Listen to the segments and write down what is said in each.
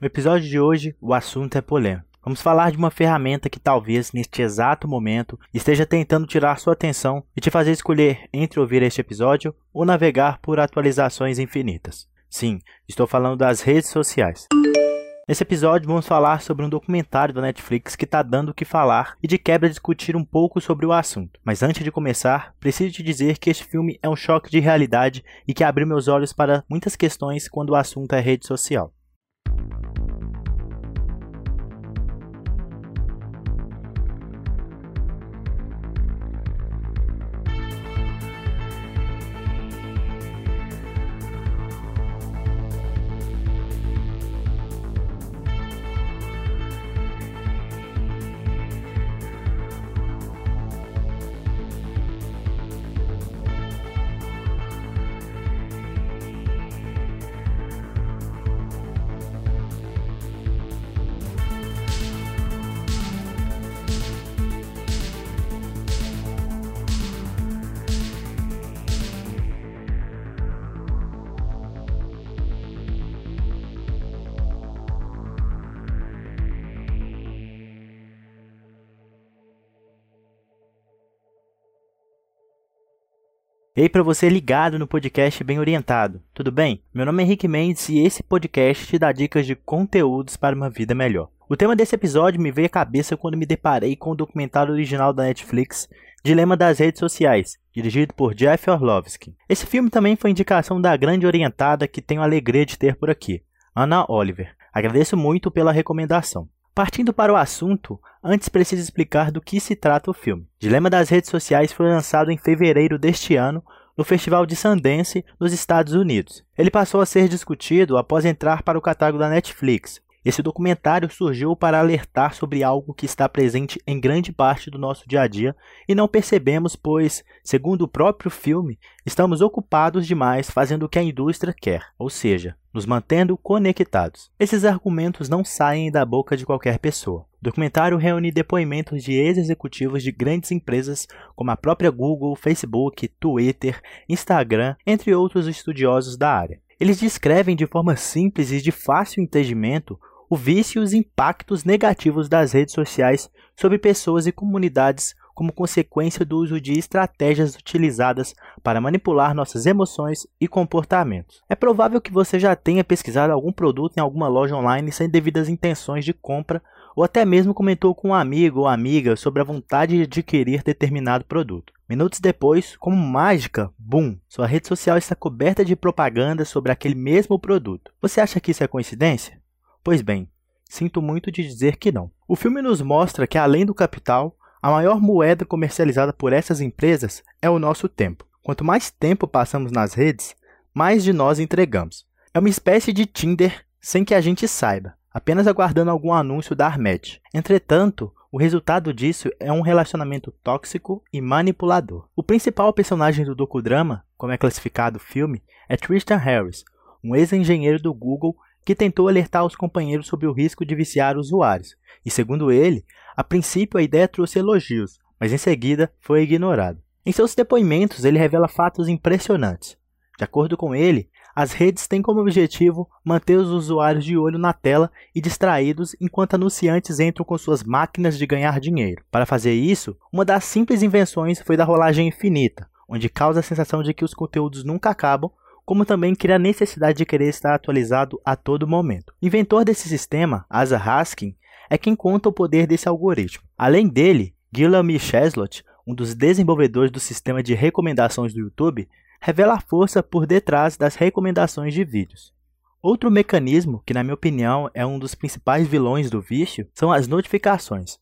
No episódio de hoje, o assunto é polêmico. Vamos falar de uma ferramenta que talvez neste exato momento esteja tentando tirar sua atenção e te fazer escolher entre ouvir este episódio ou navegar por atualizações infinitas. Sim, estou falando das redes sociais. Nesse episódio vamos falar sobre um documentário da Netflix que está dando o que falar e de quebra discutir um pouco sobre o assunto. Mas antes de começar, preciso te dizer que este filme é um choque de realidade e que abriu meus olhos para muitas questões quando o assunto é rede social. E aí para você ligado no podcast Bem Orientado, tudo bem? Meu nome é Henrique Mendes e esse podcast te dá dicas de conteúdos para uma vida melhor. O tema desse episódio me veio à cabeça quando me deparei com o documentário original da Netflix, Dilema das Redes Sociais, dirigido por Jeff Orlovsky. Esse filme também foi indicação da grande orientada que tenho a alegria de ter por aqui, Ana Oliver. Agradeço muito pela recomendação. Partindo para o assunto, antes preciso explicar do que se trata o filme. Dilema das Redes Sociais foi lançado em fevereiro deste ano no Festival de Sundance, nos Estados Unidos. Ele passou a ser discutido após entrar para o catálogo da Netflix, esse documentário surgiu para alertar sobre algo que está presente em grande parte do nosso dia a dia e não percebemos, pois, segundo o próprio filme, estamos ocupados demais fazendo o que a indústria quer, ou seja, nos mantendo conectados. Esses argumentos não saem da boca de qualquer pessoa. O documentário reúne depoimentos de ex-executivos de grandes empresas como a própria Google, Facebook, Twitter, Instagram, entre outros estudiosos da área. Eles descrevem de forma simples e de fácil entendimento o vício e os impactos negativos das redes sociais sobre pessoas e comunidades como consequência do uso de estratégias utilizadas para manipular nossas emoções e comportamentos. É provável que você já tenha pesquisado algum produto em alguma loja online sem devidas intenções de compra ou até mesmo comentou com um amigo ou amiga sobre a vontade de adquirir determinado produto. Minutos depois, como mágica, boom, sua rede social está coberta de propaganda sobre aquele mesmo produto. Você acha que isso é coincidência? Pois bem, sinto muito de dizer que não. O filme nos mostra que, além do capital, a maior moeda comercializada por essas empresas é o nosso tempo. Quanto mais tempo passamos nas redes, mais de nós entregamos. É uma espécie de Tinder sem que a gente saiba, apenas aguardando algum anúncio da Armet. Entretanto, o resultado disso é um relacionamento tóxico e manipulador. O principal personagem do docudrama, como é classificado o filme, é Tristan Harris, um ex-engenheiro do Google que tentou alertar os companheiros sobre o risco de viciar usuários, e segundo ele, a princípio a ideia trouxe elogios, mas em seguida foi ignorado. Em seus depoimentos, ele revela fatos impressionantes. De acordo com ele, as redes têm como objetivo manter os usuários de olho na tela e distraídos enquanto anunciantes entram com suas máquinas de ganhar dinheiro. Para fazer isso, uma das simples invenções foi da rolagem infinita, onde causa a sensação de que os conteúdos nunca acabam como também cria a necessidade de querer estar atualizado a todo momento. Inventor desse sistema, Asa Haskin, é quem conta o poder desse algoritmo. Além dele, Guillaume Cheslot, um dos desenvolvedores do sistema de recomendações do YouTube, revela a força por detrás das recomendações de vídeos. Outro mecanismo, que na minha opinião é um dos principais vilões do vício, são as notificações.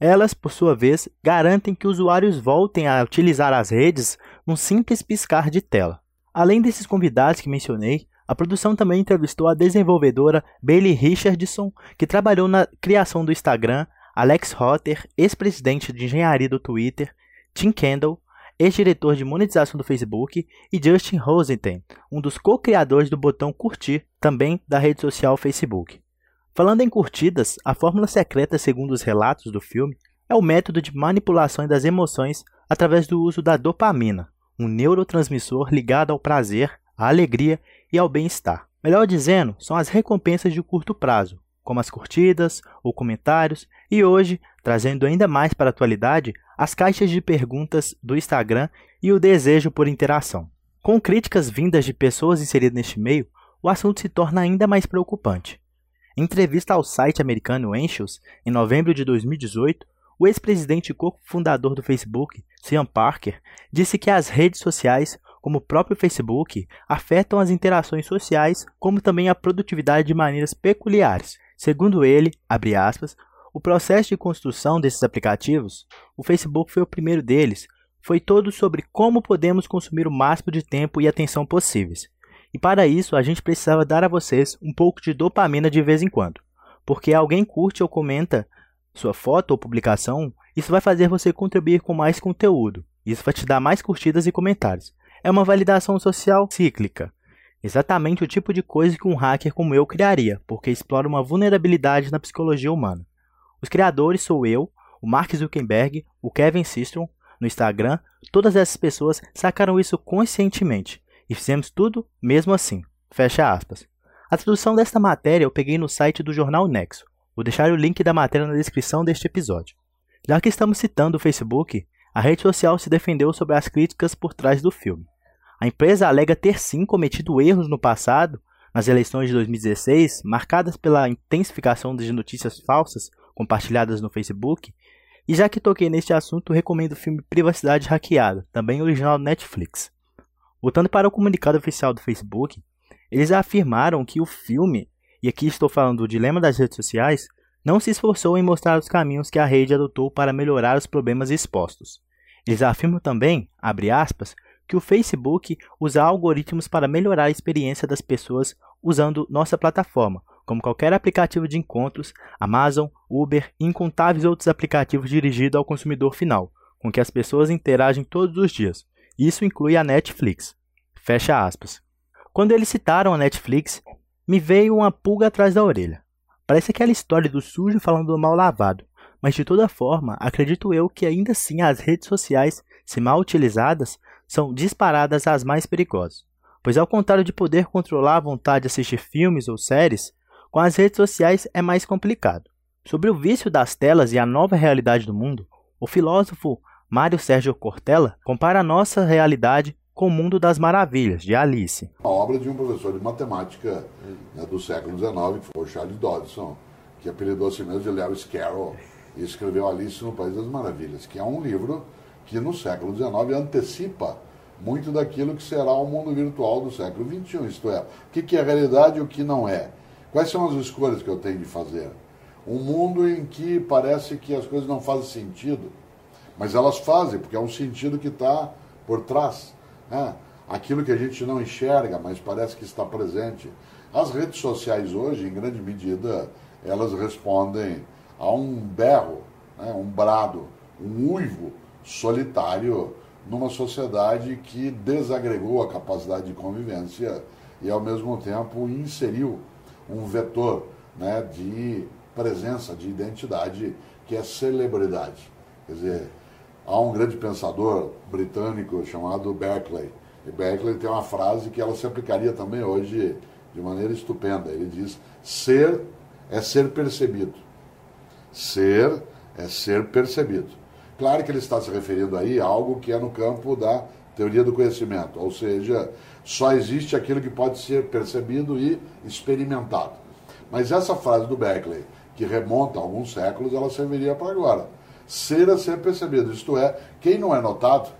Elas, por sua vez, garantem que usuários voltem a utilizar as redes num simples piscar de tela. Além desses convidados que mencionei, a produção também entrevistou a desenvolvedora Bailey Richardson, que trabalhou na criação do Instagram, Alex Rotter, ex-presidente de engenharia do Twitter, Tim Kendall, ex-diretor de monetização do Facebook, e Justin Rosenthal, um dos co-criadores do botão curtir, também da rede social Facebook. Falando em curtidas, a fórmula secreta, segundo os relatos do filme, é o método de manipulação das emoções através do uso da dopamina, um neurotransmissor ligado ao prazer, à alegria e ao bem-estar. Melhor dizendo, são as recompensas de curto prazo, como as curtidas ou comentários, e hoje, trazendo ainda mais para a atualidade, as caixas de perguntas do Instagram e o desejo por interação. Com críticas vindas de pessoas inseridas neste meio, o assunto se torna ainda mais preocupante. Em entrevista ao site americano Anxious, em novembro de 2018, o ex-presidente e co-fundador do Facebook, Sean Parker, disse que as redes sociais, como o próprio Facebook, afetam as interações sociais, como também a produtividade de maneiras peculiares. Segundo ele, aspas, o processo de construção desses aplicativos, o Facebook foi o primeiro deles, foi todo sobre como podemos consumir o máximo de tempo e atenção possíveis. E para isso, a gente precisava dar a vocês um pouco de dopamina de vez em quando. Porque alguém curte ou comenta sua foto ou publicação, isso vai fazer você contribuir com mais conteúdo. Isso vai te dar mais curtidas e comentários. É uma validação social cíclica. Exatamente o tipo de coisa que um hacker como eu criaria, porque explora uma vulnerabilidade na psicologia humana. Os criadores sou eu, o Mark Zuckerberg, o Kevin Systrom, no Instagram, todas essas pessoas sacaram isso conscientemente e fizemos tudo mesmo assim. Fecha aspas. A tradução desta matéria eu peguei no site do jornal Nexo. Vou deixar o link da matéria na descrição deste episódio. Já que estamos citando o Facebook, a rede social se defendeu sobre as críticas por trás do filme. A empresa alega ter sim cometido erros no passado, nas eleições de 2016, marcadas pela intensificação de notícias falsas compartilhadas no Facebook. E já que toquei neste assunto, recomendo o filme Privacidade Hackeada, também original Netflix. Voltando para o comunicado oficial do Facebook, eles afirmaram que o filme, e aqui estou falando do dilema das redes sociais, não se esforçou em mostrar os caminhos que a rede adotou para melhorar os problemas expostos. Eles afirmam também, abre aspas, que o Facebook usa algoritmos para melhorar a experiência das pessoas usando nossa plataforma, como qualquer aplicativo de encontros, Amazon, Uber e incontáveis outros aplicativos dirigidos ao consumidor final, com que as pessoas interagem todos os dias, isso inclui a Netflix. Fecha aspas. Quando eles citaram a Netflix, me veio uma pulga atrás da orelha. Parece aquela história do sujo falando do mal lavado, mas de toda forma, acredito eu que ainda assim as redes sociais, se mal utilizadas, são disparadas as mais perigosas. Pois ao contrário de poder controlar a vontade de assistir filmes ou séries, com as redes sociais é mais complicado. Sobre o vício das telas e a nova realidade do mundo, o filósofo Mário Sérgio Cortella compara a nossa realidade com o mundo das maravilhas, de Alice. A obra de um professor de matemática né, do século XIX, que foi Charles Dodson, que apelidou a si mesmo de Lewis Carroll, e escreveu Alice no País das Maravilhas, que é um livro que no século XIX antecipa muito daquilo que será o mundo virtual do século XXI, isto é, o que é realidade e o que não é. Quais são as escolhas que eu tenho de fazer? Um mundo em que parece que as coisas não fazem sentido, mas elas fazem, porque é um sentido que está por trás. Né? Aquilo que a gente não enxerga, mas parece que está presente. As redes sociais hoje, em grande medida, elas respondem a um berro, né? um brado, um uivo solitário numa sociedade que desagregou a capacidade de convivência e, ao mesmo tempo, inseriu um vetor né, de presença, de identidade, que é celebridade. Quer dizer, Há um grande pensador britânico chamado Berkeley. E Berkeley tem uma frase que ela se aplicaria também hoje de maneira estupenda. Ele diz: ser é ser percebido. Ser é ser percebido. Claro que ele está se referindo aí a algo que é no campo da teoria do conhecimento, ou seja, só existe aquilo que pode ser percebido e experimentado. Mas essa frase do Berkeley, que remonta a alguns séculos, ela serviria para agora ser a ser percebido. Isto é, quem não é notado,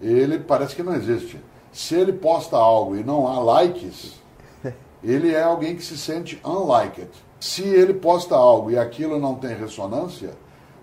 ele parece que não existe. Se ele posta algo e não há likes, ele é alguém que se sente unliked. Se ele posta algo e aquilo não tem ressonância,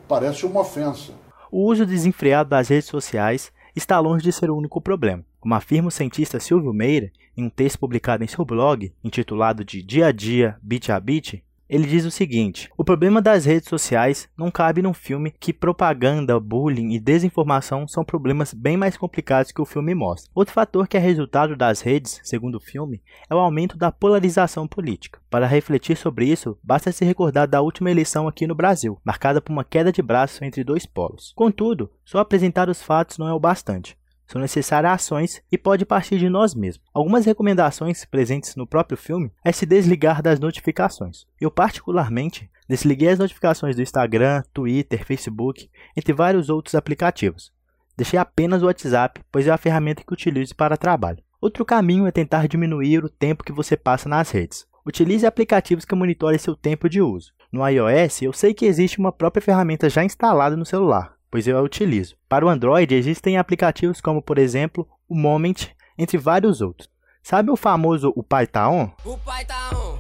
parece uma ofensa. O uso desenfreado das redes sociais está longe de ser o único problema. Como afirma o cientista Silvio Meira em um texto publicado em seu blog, intitulado de Dia a Dia, Bit a Bit, ele diz o seguinte: o problema das redes sociais não cabe num filme que propaganda, bullying e desinformação são problemas bem mais complicados que o filme mostra. Outro fator que é resultado das redes, segundo o filme, é o aumento da polarização política. Para refletir sobre isso, basta se recordar da última eleição aqui no Brasil, marcada por uma queda de braço entre dois polos. Contudo, só apresentar os fatos não é o bastante. São necessárias ações e pode partir de nós mesmos. Algumas recomendações presentes no próprio filme é se desligar das notificações. Eu, particularmente, desliguei as notificações do Instagram, Twitter, Facebook, entre vários outros aplicativos. Deixei apenas o WhatsApp, pois é a ferramenta que utilizo para trabalho. Outro caminho é tentar diminuir o tempo que você passa nas redes. Utilize aplicativos que monitorem seu tempo de uso. No iOS, eu sei que existe uma própria ferramenta já instalada no celular, pois eu a utilizo. Para o Android, existem aplicativos como, por exemplo, o Moment, entre vários outros. Sabe o famoso O Pai Tá On? O pai tá on.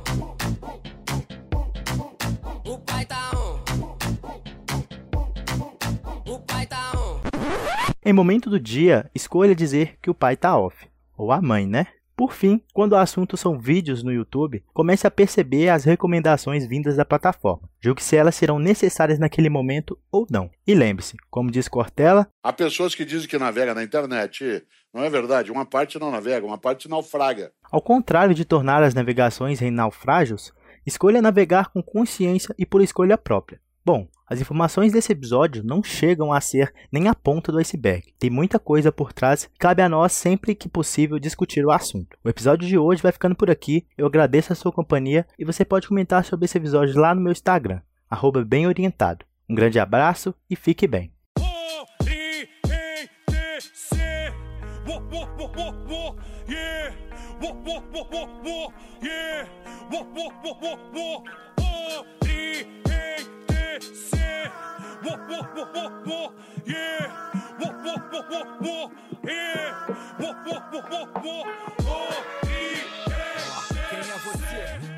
O pai tá on. O pai tá on. Em momento do dia, escolha dizer que o pai tá off. Ou a mãe, né? Por fim, quando o assunto são vídeos no YouTube, comece a perceber as recomendações vindas da plataforma. Julgue se elas serão necessárias naquele momento ou não. E lembre-se, como diz Cortella, há pessoas que dizem que navega na internet. Não é verdade, uma parte não navega, uma parte naufraga. Ao contrário de tornar as navegações em naufrágios, escolha navegar com consciência e por escolha própria. Bom, as informações desse episódio não chegam a ser nem a ponta do iceberg. Tem muita coisa por trás e cabe a nós sempre que possível discutir o assunto. O episódio de hoje vai ficando por aqui. Eu agradeço a sua companhia e você pode comentar sobre esse episódio lá no meu Instagram, @bemorientado. Um grande abraço e fique bem. yeah, yeah. War, war, war, war, war, yeah. War, war, war, war, war, yeah. War, war, war, war, war, war, yeah. Quem é você?